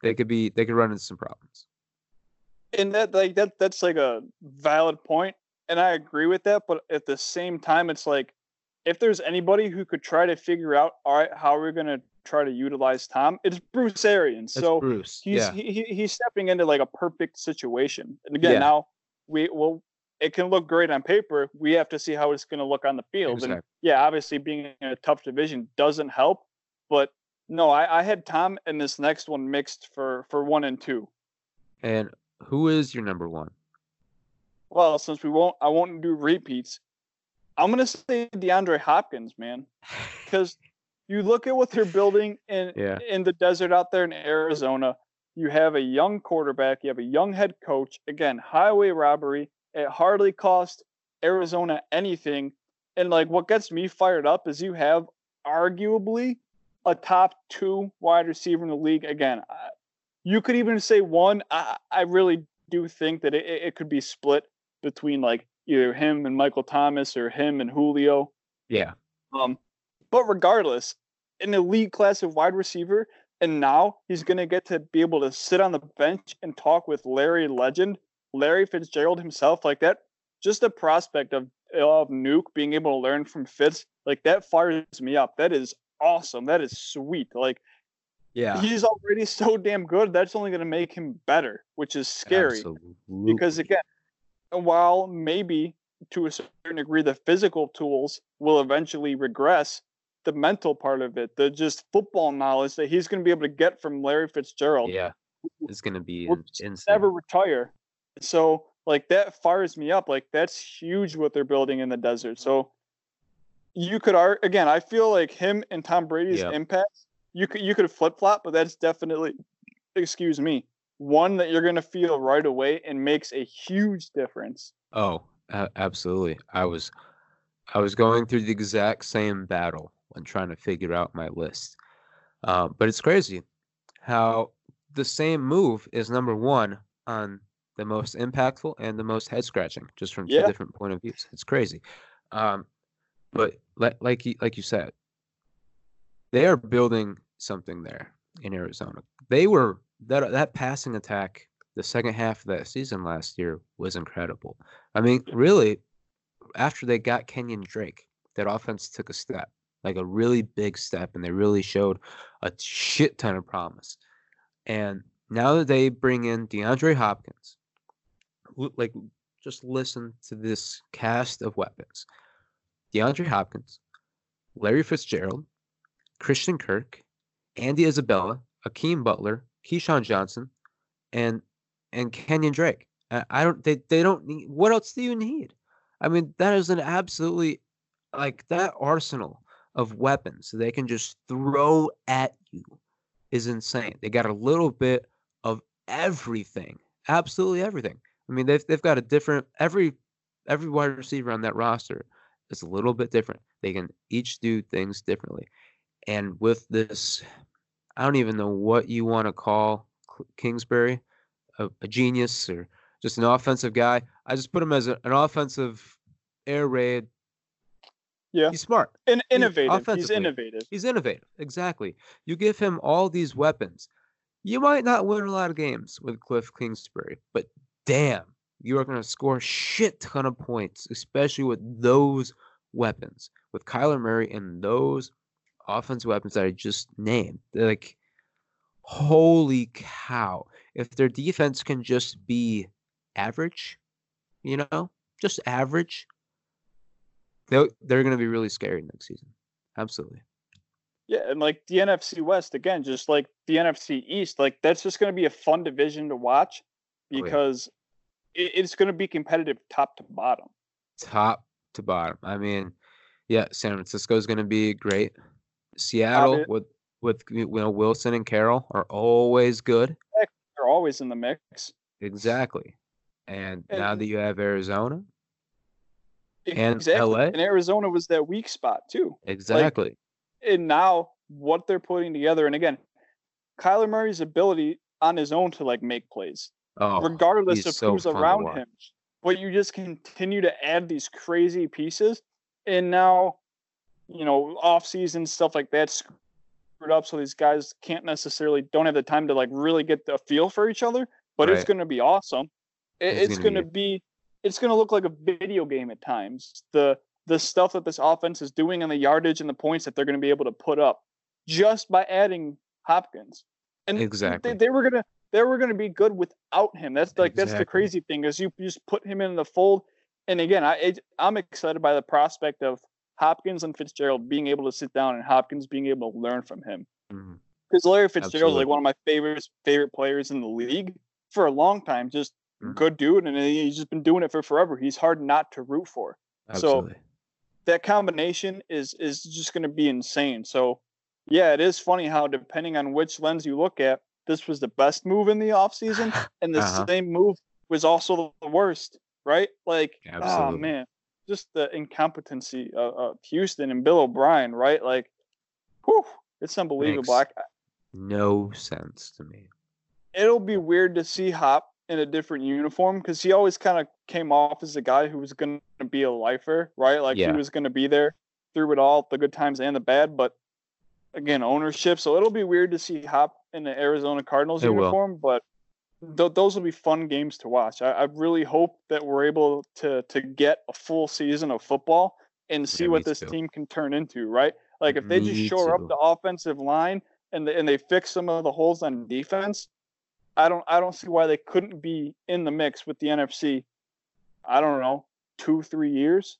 they could be they could run into some problems. And that like that that's like a valid point, and I agree with that. But at the same time, it's like if there's anybody who could try to figure out, all right, how are we going to try to utilize Tom, it's Bruce Arians. so Bruce. he's yeah. he, he's stepping into like a perfect situation. And again, yeah. now we will it can look great on paper. We have to see how it's going to look on the field. Exactly. And yeah, obviously being in a tough division doesn't help. But no, I, I had Tom and this next one mixed for for one and two. And who is your number one? Well, since we won't, I won't do repeats. I'm gonna say DeAndre Hopkins, man, because you look at what they're building in yeah. in the desert out there in Arizona. You have a young quarterback. You have a young head coach. Again, highway robbery. It hardly cost Arizona anything. And like what gets me fired up is you have arguably a top two wide receiver in the league. Again, you could even say one. I, I really do think that it, it could be split between like either him and Michael Thomas or him and Julio. Yeah. Um, but regardless, an elite class of wide receiver, and now he's gonna get to be able to sit on the bench and talk with Larry Legend, Larry Fitzgerald himself, like that. Just the prospect of of Nuke being able to learn from Fitz, like that fires me up. That is awesome. That is sweet. Like, yeah, he's already so damn good. That's only gonna make him better, which is scary. Absolutely. Because again, while maybe to a certain degree the physical tools will eventually regress, the mental part of it, the just football knowledge that he's going to be able to get from Larry Fitzgerald, yeah, is going to be insane. Never retire. So like that fires me up. Like that's huge what they're building in the desert. So you could art again. I feel like him and Tom Brady's yep. impact. You could you could flip flop, but that's definitely, excuse me, one that you're going to feel right away and makes a huge difference. Oh, absolutely. I was I was going through the exact same battle when trying to figure out my list. Uh, but it's crazy how the same move is number one on the most impactful and the most head scratching, just from yeah. two different point of views. It's crazy. Um, but like like you, like you said, they are building something there in Arizona. They were that uh, that passing attack the second half of that season last year was incredible. I mean, really, after they got Kenyon Drake, that offense took a step, like a really big step, and they really showed a shit ton of promise. And now that they bring in DeAndre Hopkins, like just listen to this cast of weapons: DeAndre Hopkins, Larry Fitzgerald, Christian Kirk, Andy Isabella, Hakeem Butler, KeeSean Johnson, and and Kenyon Drake. I, I don't. They they don't need. What else do you need? I mean, that is an absolutely like that arsenal of weapons they can just throw at you is insane. They got a little bit of everything, absolutely everything. I mean, they've they've got a different every every wide receiver on that roster is a little bit different. They can each do things differently, and with this I don't even know what you want to call Kingsbury, a, a, genius or just an offensive guy. I just put him as a, an offensive air raid Yeah. He's smart. In, innovative. He's innovative. He's innovative. Exactly. You give him all these weapons. You might not win a lot of games with Cliff Kingsbury, but damn, you are going to score a shit ton of points, especially with those weapons, with Kyler Murray and those offensive weapons that I just named. They're like, holy cow. If their defense can just be average, you know, just average, they're, they're going to be really scary next season. Absolutely. Yeah, and like the NFC West again, just like the NFC East, like that's just going to be a fun division to watch because oh, yeah. it, it's going to be competitive top to bottom. Top to bottom. I mean, yeah, San Francisco is going to be great. Seattle with with you know Wilson and Carroll are always good. They're always in the mix. Exactly. And, and now that you have Arizona and exactly. LA, and Arizona was that weak spot too. Exactly. Like, and now what they're putting together, and again, Kyler Murray's ability on his own to like make plays, oh, regardless of so who's around him. But you just continue to add these crazy pieces, and now, you know, off season stuff like that screwed up, so these guys can't necessarily don't have the time to like really get the feel for each other. But right. it's going to be awesome. It, it's, it's going to be, it's going to look like a video game at times. The the stuff that this offense is doing and the yardage and the points that they're going to be able to put up just by adding Hopkins. And exactly, they, they were gonna they were gonna be good without him. That's like exactly. that's the crazy thing is you just put him in the fold. And again, I I'm excited by the prospect of Hopkins and Fitzgerald being able to sit down and Hopkins being able to learn from him. Mm-hmm. Because Larry Fitzgerald is like one of my favorite favorite players in the league for a long time. Just mm-hmm. good dude, and he's just been doing it for forever. He's hard not to root for. Absolutely. So that combination is is just going to be insane. So, yeah, it is funny how depending on which lens you look at, this was the best move in the offseason and the uh-huh. same move was also the worst, right? Like, oh, Absolutely. oh man, just the incompetency of, of, Houston and Bill O'Brien, right? Like, whew, it's unbelievable. Makes no sense to me. It'll be weird to see Hop in a different uniform because he always kind of came off as a guy who was going to be a lifer, right? Like yeah. he was going to be there through it all, the good times and the bad. But again, ownership. So it'll be weird to see Hop in the Arizona Cardinals it uniform, will. but th- those will be fun games to watch. I-, I really hope that we're able to to get a full season of football and see yeah, what this too. team can turn into, right? Like if they me just shore too. up the offensive line and the, and they fix some of the holes on defense, I don't I don't see why they couldn't be in the mix with the NFC. I don't know, two three years,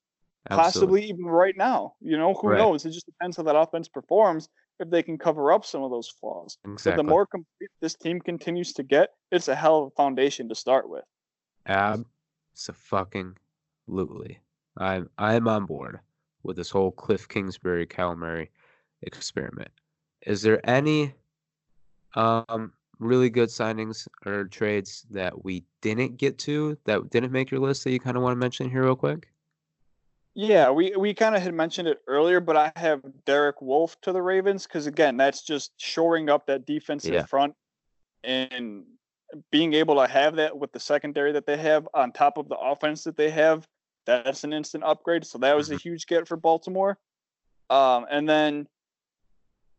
Absolutely. possibly even right now. You know, who right. knows? It just depends how that offense performs. If they can cover up some of those flaws, exactly. but the more complete this team continues to get, it's a hell of a foundation to start with. Absolutely, I'm I'm on board with this whole Cliff Kingsbury Cal Murray experiment. Is there any um really good signings or trades that we didn't get to that didn't make your list that you kind of want to mention here real quick? Yeah, we, we kind of had mentioned it earlier, but I have Derek Wolfe to the Ravens because again, that's just shoring up that defensive yeah. front and being able to have that with the secondary that they have on top of the offense that they have. That's an instant upgrade. So that was a mm-hmm. huge get for Baltimore. Um, and then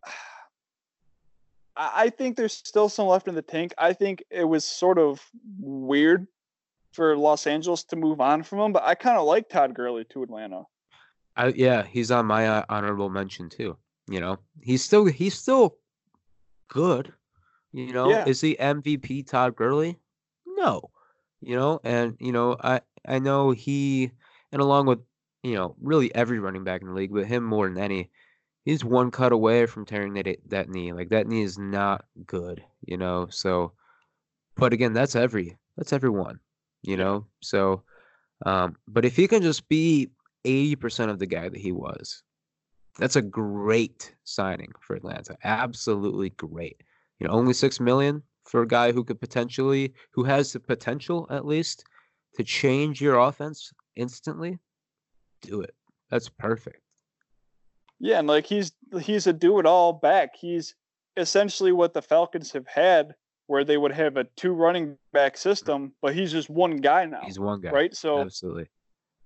I think there's still some left in the tank. I think it was sort of weird for Los Angeles to move on from him, but I kind of like Todd Gurley to Atlanta. I, yeah, he's on my uh, honorable mention too. You know, he's still he's still good. You know, yeah. is he MVP Todd Gurley? No. You know, and you know, I I know he and along with you know really every running back in the league, but him more than any, he's one cut away from tearing that that knee. Like that knee is not good, you know. So, but again, that's every that's everyone, you know. So, um, but if he can just be eighty percent of the guy that he was, that's a great signing for Atlanta. Absolutely great. You know, only six million for a guy who could potentially, who has the potential at least, to change your offense instantly. Do it. That's perfect. Yeah, and like he's he's a do it all back. He's essentially what the Falcons have had where they would have a two running back system, but he's just one guy now. He's one guy. Right? So Absolutely.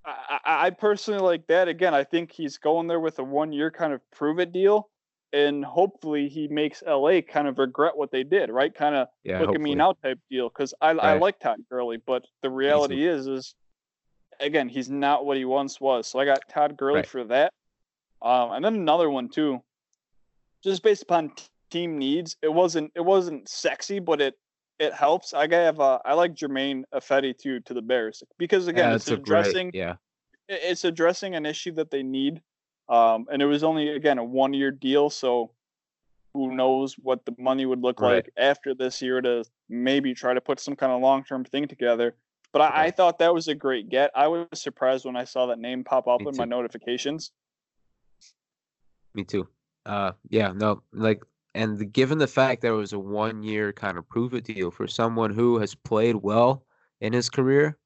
I, I personally like that. Again, I think he's going there with a one year kind of prove it deal. And hopefully he makes LA kind of regret what they did, right? Kind of Yeah, look at me now type deal. Because I, I like Todd Gurley, but the reality is, is again, he's not what he once was. So I got Todd Gurley Right. for that. Um, and then another one too, just based upon team needs. It wasn't it wasn't sexy, but it it helps. I have uh, I like Germain Ifedi too to the Bears because again, yeah, it's it's a great. addressing Yeah, it's addressing an issue that they need. Um, and it was only again a one year deal, so who knows what the money would look Right. like after this year to maybe try to put some kind of long term thing together. But I, I thought that was a great get. I was surprised when I saw that name pop up Me in my notifications. me too. Uh, yeah, no, like, and the, given the fact that it was a one-year kind of prove it deal for someone who has played well in his career,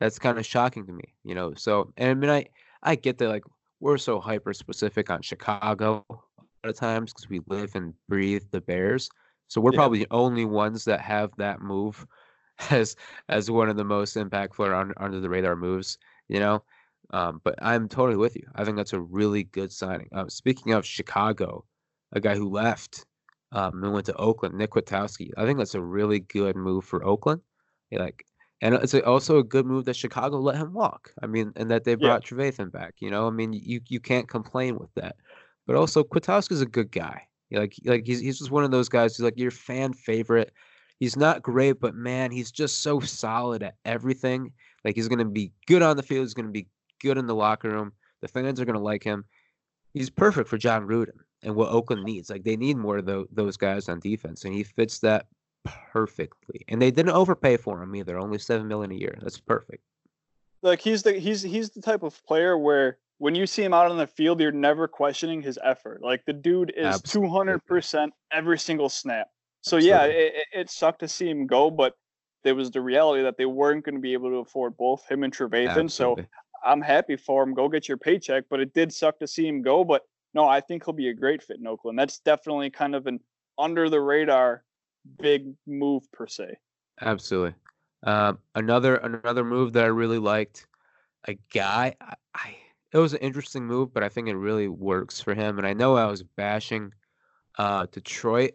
that's kind of shocking to me. You know, so and I mean, I I get that like we're so hyper specific on Chicago a lot of times because we live and breathe the Bears. So we're Yeah. probably the only ones that have that move as as one of the most impactful or under, under the radar moves. You know, um, but I'm totally with you. I think that's a really good signing. Uh, speaking of Chicago, a guy who left um, and went to Oakland, Nick Kwiatkowski. I think that's a really good move for Oakland. Like, and it's also a good move that Chicago let him walk. I mean, and that they Yeah. brought Trevathan back. You know, I mean, you you can't complain with that. But also, Kwiatkowski's a good guy. Like like he's he's just one of those guys who's like your fan favorite. He's not great, but man, he's just so solid at everything. Like he's gonna be good on the field. He's gonna be good in the locker room. The fans are gonna like him. He's perfect for Jon Gruden and what Oakland needs. Like they need more of tho- those guys on defense, and he fits that perfectly. And they didn't overpay for him either. Only seven million a year. That's perfect. Like he's the he's he's the type of player where when you see him out on the field, you're never questioning his effort. Like the dude is two hundred percent every single snap. So yeah, Absolutely. it, it, it sucked to see him go, but there was the reality that they weren't going to be able to afford both him and Trevathan. So I'm happy for him. Go get your paycheck, but it did suck to see him go. But no, I think he'll be a great fit in Oakland. That's definitely kind of an under the radar big move per se. Absolutely. Um, another another move that I really liked, a guy. I, I it was an interesting move, but I think it really works for him. And I know I was bashing uh, Detroit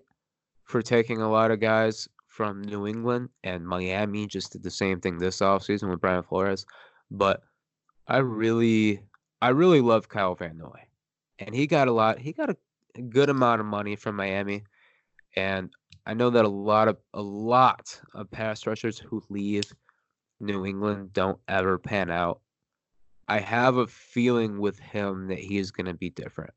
for taking a lot of guys from New England, and Miami just did the same thing this offseason with Brian Flores. But I really, I really love Kyle Van Noy, and he got a lot. He got a, good amount of money from Miami, and I know that a lot of a lot of pass rushers who leave New England don't ever pan out. I have a feeling with him that he is going to be different.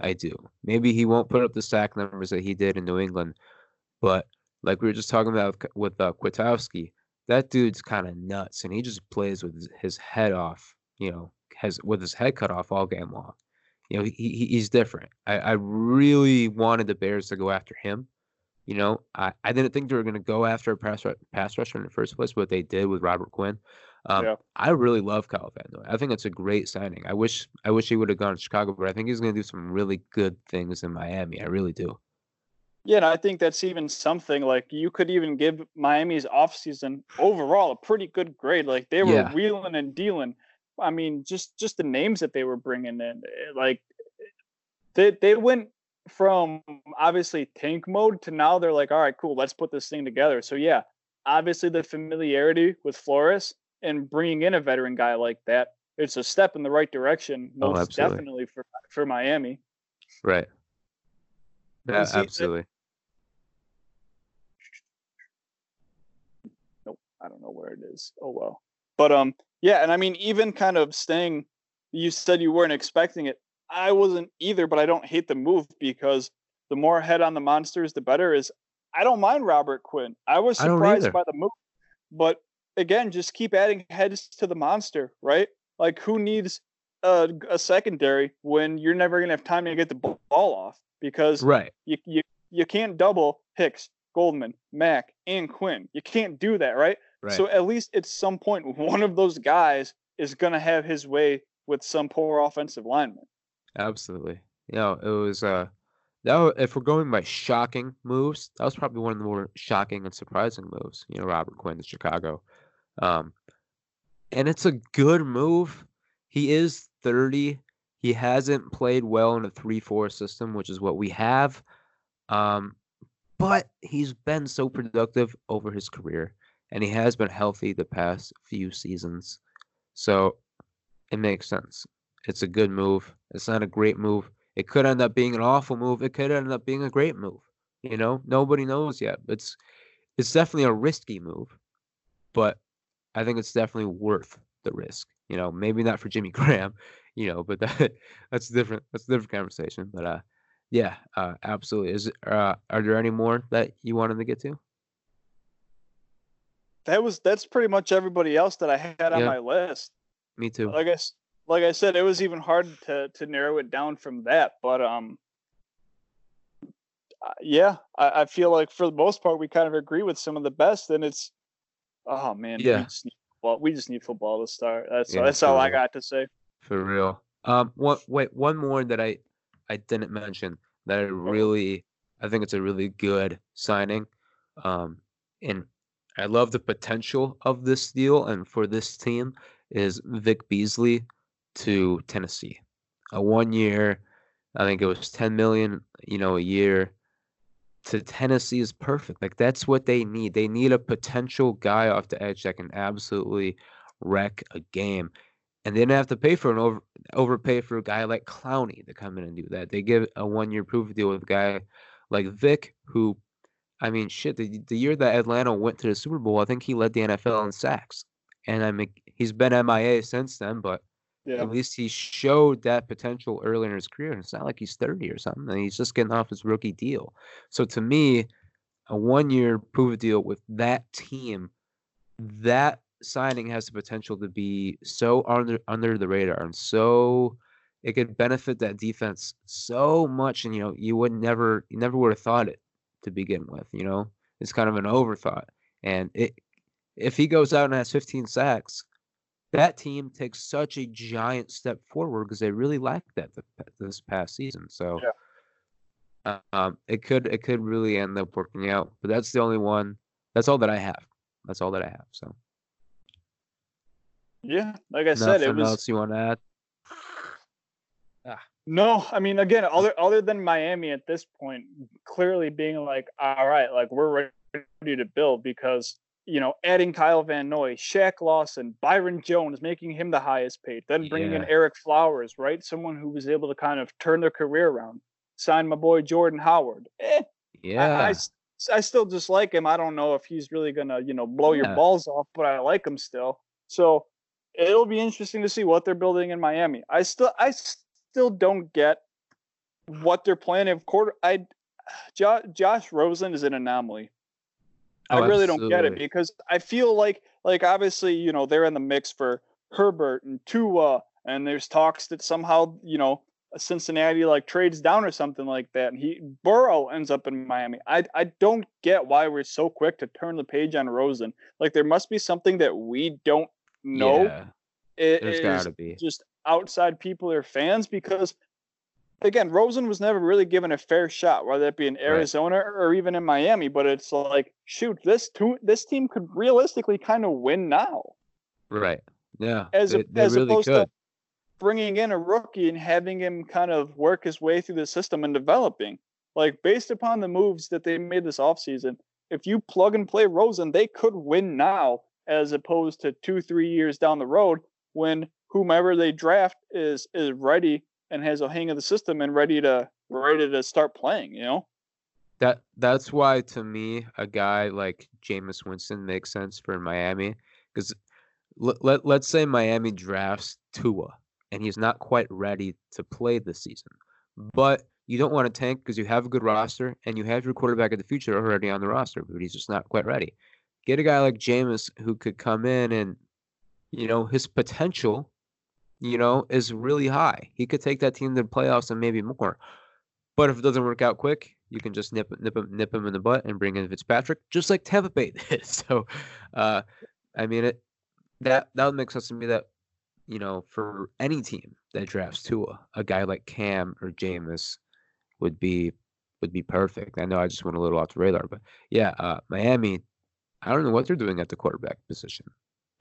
I do. Maybe he won't put up the sack numbers that he did in New England, but like we were just talking about with, uh, Kwiatkowski, that dude's kind of nuts, and he just plays with his head off. You know, has with his head cut off all game long. You know, he, he he's different. I, I really wanted the Bears to go after him. You know, I, I didn't think they were going to go after a pass, pass rusher in the first place, but they did with Robert Quinn. Um, Yeah. I really love Kyle Van Noy. I think it's a great signing. I wish I wish he would have gone to Chicago, but I think he's going to do some really good things in Miami. I really do. Yeah, and I think that's even something like you could even give Miami's offseason overall a pretty good grade. Like they were Yeah. wheeling and dealing. I mean, just just the names that they were bringing in, eh, like they they went from obviously tank mode to now they're like, all right, cool, let's put this thing together. So yeah, obviously the familiarity with Flores and bringing in a veteran guy like that, it's a step in the right direction, Oh, most absolutely. definitely for for Miami. Right. Yeah, see, that- absolutely. Nope, I don't know where it is. Oh well. But um, yeah, and I mean, even kind of staying. You said you weren't expecting it. I wasn't either, but I don't hate the move because the more head on the monsters, the better. Is I don't mind Robert Quinn. I was surprised either. by the move, but again, just keep adding heads to the monster, right? Like who needs a, a secondary when you're never gonna have time to get the ball off because Right. you you you can't double Hicks, Goldman, Mack, and Quinn. You can't do that, right? Right. So at least at some point, one of those guys is gonna have his way with some poor offensive lineman. Absolutely. You know, it was uh that if we're going by shocking moves, that was probably one of the more shocking and surprising moves. You know, Robert Quinn to Chicago. Um and it's a good move. He is 30. He hasn't played well in a 3-4 system, which is what we have. Um, but he's been so productive over his career, and he has been healthy the past few seasons. So it makes sense. It's a good move. It's not a great move. It could end up being an awful move. It could end up being a great move. You know, nobody knows yet. It's it's definitely a risky move, but I think it's definitely worth the risk. You know, maybe not for Jimmy Graham, you know, but that that's different. That's a different conversation. But uh, yeah, uh, absolutely. Is uh, are there any more that you wanted to get to? That was that's pretty much everybody else that I had on yeah. my list. Me too. Like I like I said, it was even hard to to narrow it down from that. But um, yeah, I, I feel like for the most part we kind of agree with some of the best, and it's oh man, yeah. We just need football, we just need football to start. That's yeah, that's all real. I got to say. For real. Um, one wait, one more that I I didn't mention that I really I think it's a really good signing. Um, and I love the potential of this deal and for this team is Vic Beasley to Tennessee. A one year, I think it was 10 million, you know, a year to Tennessee is perfect. Like that's what they need. They need a potential guy off the edge that can absolutely wreck a game and they didn't have to pay for an over overpay for a guy like Clowney to come in and do that. They give a one year proof of deal with a guy like Vic, who, I mean, shit, the, the year that Atlanta went to the Super Bowl, I think he led the NFL in sacks, and I mean, he's been MIA since then, but. Yeah. At least he showed that potential early in his career. And it's not like he's 30 or something. And he's just getting off his rookie deal. So to me, a one year proof deal with that team, that signing has the potential to be so under under the radar and so it could benefit that defense so much and you know you would never you never would have thought it to begin with you know it's kind of an overthought and it if he goes out and has 15 sacks that team takes such a giant step forward because they really lacked that this past season so yeah. um, it could it could really end up working out but that's the only one that's all that i have that's all that i have so yeah, like I Nothing said, it was. else you want to add? No, I mean, again, other other than Miami at this point, clearly being like, all right, like we're ready to build because you know, adding Kyle Van Noy, Shaq Lawson, Byron Jones, making him the highest paid, then bringing yeah. in Ereck Flowers, right? Someone who was able to kind of turn their career around. Sign my boy Jordan Howard. Eh, yeah. I, I, I, still just like him. I don't know if he's really gonna, you know, blow yeah. your balls off, but I like him still. So it'll be interesting to see what they're building in Miami. I still I still don't get what they're planning. Of quarter, I Josh, Josh Rosen is an anomaly. Oh, I really absolutely. don't get it because I feel like like obviously you know they're in the mix for Herbert and Tua, and there's talks that somehow you know Cincinnati like trades down or something like that, and he Burrow ends up in Miami. I I don't get why we're so quick to turn the page on Rosen. Like there must be something that we don't know. Yeah, it there's gotta be just outside people or fans because again, Rosen was never really given a fair shot, whether it be in Arizona right. or even in Miami. But it's like, shoot, this two, this team could realistically kind of win now. Right. Yeah. As they, they as really opposed could. to bringing in a rookie and having him kind of work his way through the system and developing. Like based upon the moves that they made this offseason, if you plug and play Rosen, they could win now as opposed to two, three years down the road when whomever they draft is is ready and has a hang of the system and ready to ready to start playing, you know? That that's why to me a guy like Jameis Winston makes sense for Miami because let, let let's say Miami drafts Tua and he's not quite ready to play this season, but you don't want to tank because you have a good roster and you have your quarterback of the future already on the roster, but he's just not quite ready get a guy like Jameis who could come in and, you know, his potential, you know, is really high. He could take that team to the playoffs and maybe more. But if it doesn't work out quick, you can just nip nip him nip him in the butt and bring in Fitzpatrick, just like Tampa Bay did. So, uh, I mean, it that that would make sense to me that you know for any team that drafts Tua, a guy like Cam or Jameis would be would be perfect. I know I just went a little off the radar, but yeah, uh, Miami I don't know what they're doing at the quarterback position.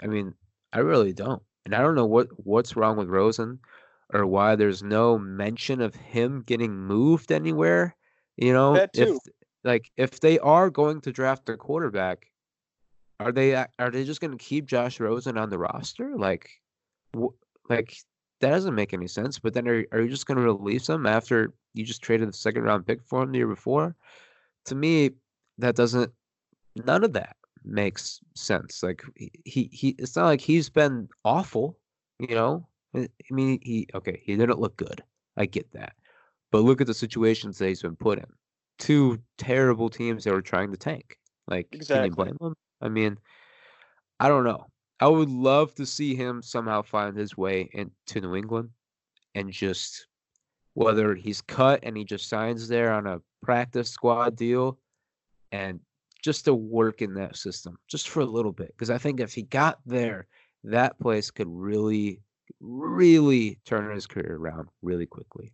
I mean, I really don't. And I don't know what what's wrong with Rosen or why there's no mention of him getting moved anywhere. You know, if like if they are going to draft a quarterback, are they are they just going to keep Josh Rosen on the roster? Like, wh- like that doesn't make any sense. But then are are you just going to release him after you just traded the second round pick for him the year before? To me, that doesn't. None of that makes sense. Like he he, it's not like he's been awful. You know, I mean he okay he didn't look good. I get that, but look at the situations that he's been put in. Two terrible teams that were trying to tank. Like, can you Exactly. blame him? I mean, I don't know. I would love to see him somehow find his way into New England and just whether he's cut and he just signs there on a practice squad deal and just to work in that system just for a little bit. Because I think if he got there, that place could really, really turn his career around really quickly.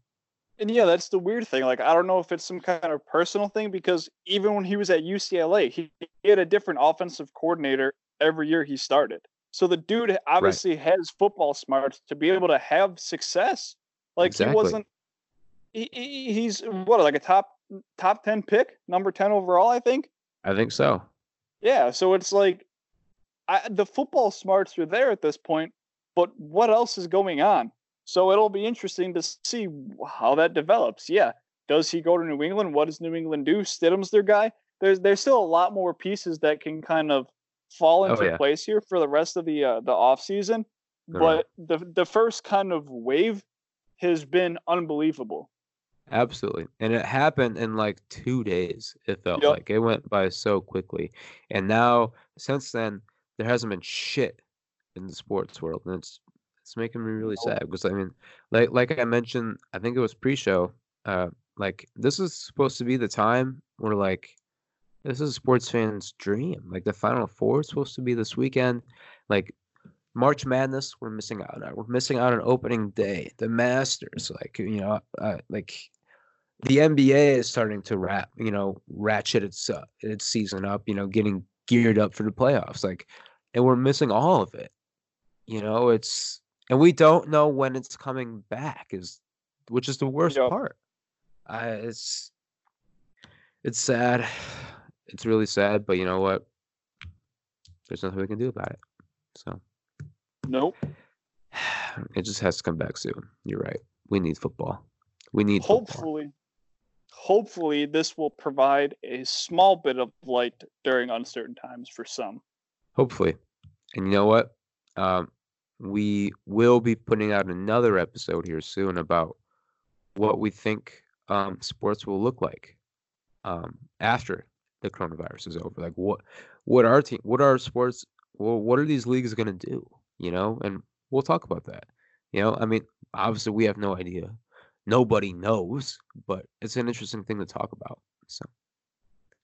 And yeah, that's the weird thing. Like, I don't know if it's some kind of personal thing because even when he was at UCLA, he, he had a different offensive coordinator every year he started. So the dude obviously has football smarts to be able to have success. Like Exactly. he wasn't. He, he, he's what like a top top ten pick, number ten overall, I think. I think so. Yeah, so it's like I, the football smarts are there at this point, but what else is going on? So it'll be interesting to see how that develops. Yeah, does he go to New England? What does New England do? Stidham's their guy. There's there's still a lot more pieces that can kind of fall Oh, into yeah. place here for the rest of the uh, the off season. But the the first kind of wave has been unbelievable. Absolutely. And it happened in like two days, it felt Yep. like. It went by so quickly. And now, since then, there hasn't been shit in the sports world. And it's it's making me really sad because I mean, like like I mentioned, I think it was pre-show, uh, like this is supposed to be the time where like this is a sports fan's dream. Like the Final Four is supposed to be this weekend. Like March Madness, we're missing out on. We're missing out on opening day. The Masters, like you know, uh, like the NBA is starting to wrap, you know, ratchet its uh, its season up. You know, getting geared up for the playoffs. Like, and we're missing all of it. You know, it's and we don't know when it's coming back. Is which is the worst Yep. part. I it's it's sad. It's really sad, but you know what? There's nothing we can do about it. So Nope. it just has to come back soon. You're right. We need football. We need football. Hopefully this will provide a small bit of light during uncertain times for some Hopefully. And you know what? Um, we will be putting out another episode here soon about what we think um, sports will look like um, after the coronavirus is over. Like what what our team, what are sports, well, what are these leagues going to do? You know, and we'll talk about that. You know, I mean, obviously we have no idea. Nobody knows, but it's an interesting thing to talk about. So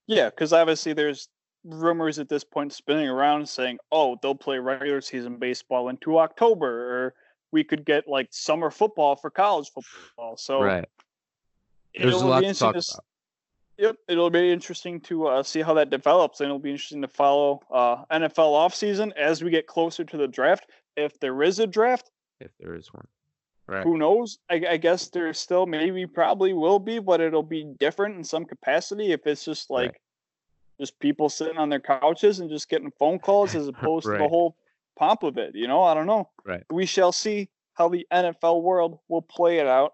yeah because obviously there's rumors at this point spinning around saying oh they'll play regular season baseball into october or we could get like summer football for college football so right, there's a it'll lot be to talk to about. Yep, it'll be interesting to uh, see how that develops, and it'll be interesting to follow uh, NFL offseason as we get closer to the draft. If there is a draft, If there is one, right? who knows? I, I guess there still maybe probably will be, but it'll be different in some capacity. If it's just like Right. just people sitting on their couches and just getting phone calls as opposed to the whole pomp of it, you know, I don't know. Right. We shall see how the NFL world will play it out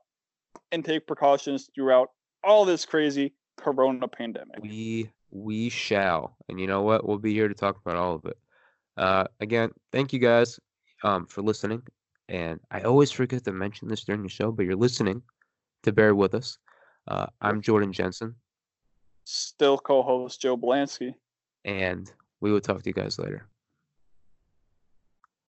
and take precautions throughout all this crazy corona pandemic. We we shall, and you know what? We'll be here to talk about all of it. Uh, again, thank you guys um, for listening. And I always forget to mention this during the show, but you're listening to bear with us. Uh, I'm Jordan Jensen, Still co-host Joe Blansky. and we will talk to you guys later.